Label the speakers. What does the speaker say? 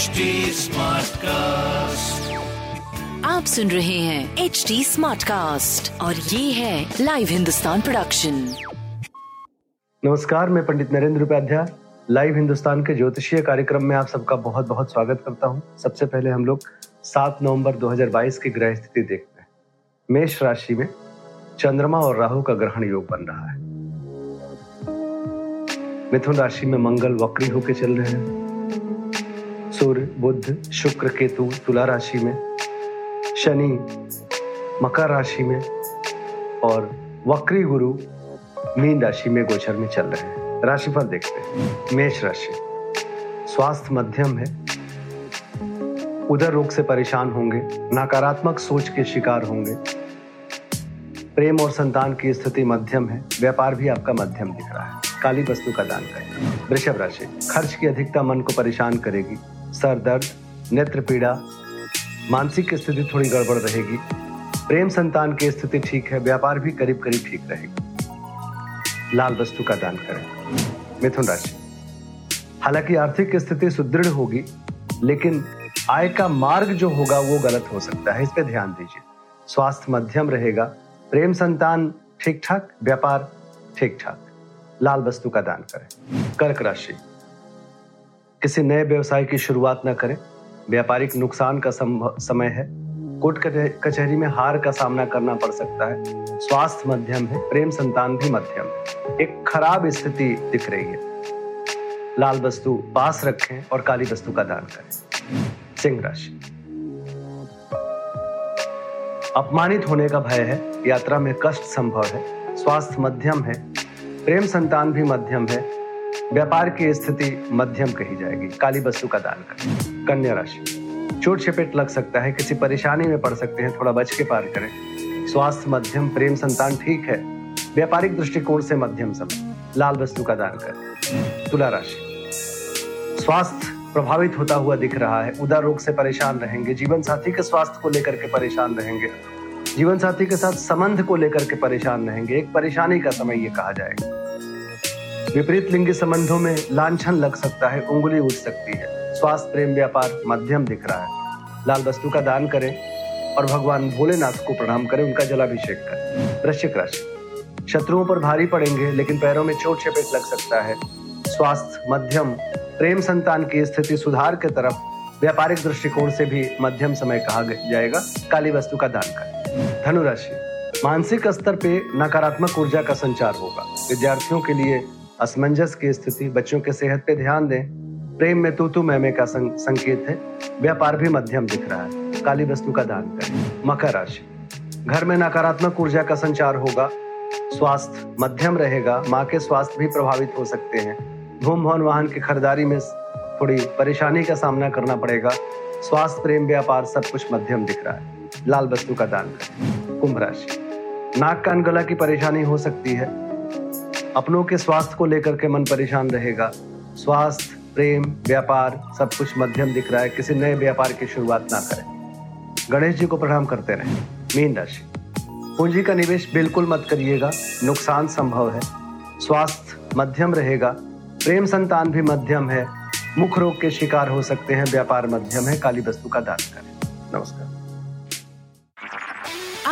Speaker 1: HD Smartcast.
Speaker 2: आप सुन रहे हैं एच डी स्मार्ट कास्ट और ये है लाइव हिंदुस्तान प्रोडक्शन
Speaker 3: नमस्कार मैं पंडित नरेंद्र उपाध्याय। लाइव हिंदुस्तान के ज्योतिषीय कार्यक्रम में आप सबका बहुत बहुत स्वागत करता हूँ। सबसे पहले हम लोग 7 नवंबर 2022 की ग्रह स्थिति देखते हैं। मेष राशि में चंद्रमा और राहु का ग्रहण योग बन रहा है। मिथुन राशि में मंगल वक्री होकर चल रहे हैं। सूर्य, बुध, शुक्र, केतु, तुला राशि में, शनि, मकर राशि में और वक्री गुरु मीन राशि में गोचर में चल रहे हैं। राशिफल देखते हैं। मेष राशि। स्वास्थ्य मध्यम है। उधर रोग से परेशान होंगे। नकारात्मक सोच के शिकार होंगे। प्रेम और संतान की स्थिति मध्यम है। व्यापार भी आपका मध्यम दिख रहा है। काली वस्तु का दान करें। वृषभ राशि। खर्च की अधिकता मन को परेशान करेगी। सर दर्द, नेत्र पीड़ा, मानसिक स्थिति थोड़ी गड़बड़ रहेगी। प्रेम संतान की स्थिति ठीक है, व्यापार भी करीब करीब ठीक रहेगी। लाल वस्तु का दान करें। मिथुन राशि। हालाँकि आर्थिक स्थिति सुदृढ़ होगी, लेकिन आय का मार्ग जो होगा वो गलत हो सकता है। इस पर ध्यान दीजिए। स्वास्थ्य मध्यम रहेगा, प्रेम संतान ठीक ठाक व्यापार ठीक ठाक लाल वस्तु का दान करें। कर्क राशि। किसी नए व्यवसाय की शुरुआत न करें। व्यापारिक नुकसान का समय है। कोर्ट कचहरी में हार का सामना करना पड़ सकता है। स्वास्थ्य मध्यम है, प्रेम संतान भी मध्यम है। एक खराब स्थिति दिख रही है। लाल वस्तु पास रखें और काली वस्तु का दान करें। सिंह राशि। अपमानित होने का भय है। यात्रा में कष्ट संभव है। स्वास्थ्य मध्यम है। प्रेम संतान भी मध्यम है। व्यापार की स्थिति मध्यम कही जाएगी। काली वस्तु का दान करें। कन्या राशि। चोट चपेट लग सकता है, किसी परेशानी में पड़ सकते हैं, थोड़ा बच के पार करें। स्वास्थ्य मध्यम, प्रेम संतान ठीक है। व्यापारिक दृष्टिकोण से मध्यम समय। लाल वस्तु का दान करें। तुला राशि। स्वास्थ्य प्रभावित होता हुआ दिख रहा है। उदर रोग से परेशान रहेंगे। जीवन साथी के स्वास्थ्य को लेकर के परेशान रहेंगे। जीवन साथी के साथ संबंध को लेकर के परेशान रहेंगे। एक परेशानी का समय ये कहा जाएगा। विपरीत लिंगी संबंधों में लांछन लग सकता है, उंगली उठ सकती है। स्वास्थ्य प्रेम व्यापार मध्यम दिख रहा है। लाल वस्तु का दान करें और भगवान भोलेनाथ को प्रणाम करें, उनका जलाभिषेक करें। वृश्चिक राशि। शत्रुओं पर भारी पड़ेंगे, लेकिन पैरों में चोट चपेट लग सकता है। स्वास्थ्य मध्यम, प्रेम संतान की स्थिति सुधार के तरफ़ व्यापारिक दृष्टिकोण से भी मध्यम समय कहा जाएगा। काली वस्तु का दान करें। धनुराशि मानसिक स्तर पे नकारात्मक ऊर्जा का संचार होगा। विद्यार्थियों के लिए असमंजस की स्थिति बच्चों के सेहत पे ध्यान दें। प्रेम में तू तू मैमे का सं, संकेत है। व्यापार भी मध्यम दिख रहा है। काली वस्तु का दान करें। मकर राशि। घर में नकारात्मक ऊर्जा का संचार होगा। स्वास्थ्य मध्यम रहेगा। माँ के स्वास्थ्य भी प्रभावित हो सकते हैं। धूम भवन वाहन की खरीदारी में थोड़ी परेशानी का सामना करना पड़ेगा। स्वास्थ्य प्रेम व्यापार सब कुछ मध्यम दिख रहा है। लाल वस्तु का दान करें। कुंभ राशि। नाक कान गला की परेशानी हो सकती है। अपनों के स्वास्थ्य को लेकर के मन परेशान रहेगा। स्वास्थ्य, प्रेम, व्यापार, सब कुछ मध्यम दिख रहा है। किसी नए व्यापार की शुरुआत ना करें। गणेश जी को प्रणाम करते रहें। मीन राशि। पूंजी का निवेश बिल्कुल मत करिएगा। नुकसान संभव है। स्वास्थ्य मध्यम रहेगा। प्रेम संतान भी मध्यम है। मुख रोग के शिकार हो सकते हैं। व्यापार मध्यम है। काली वस्तु का दान करें। नमस्कार।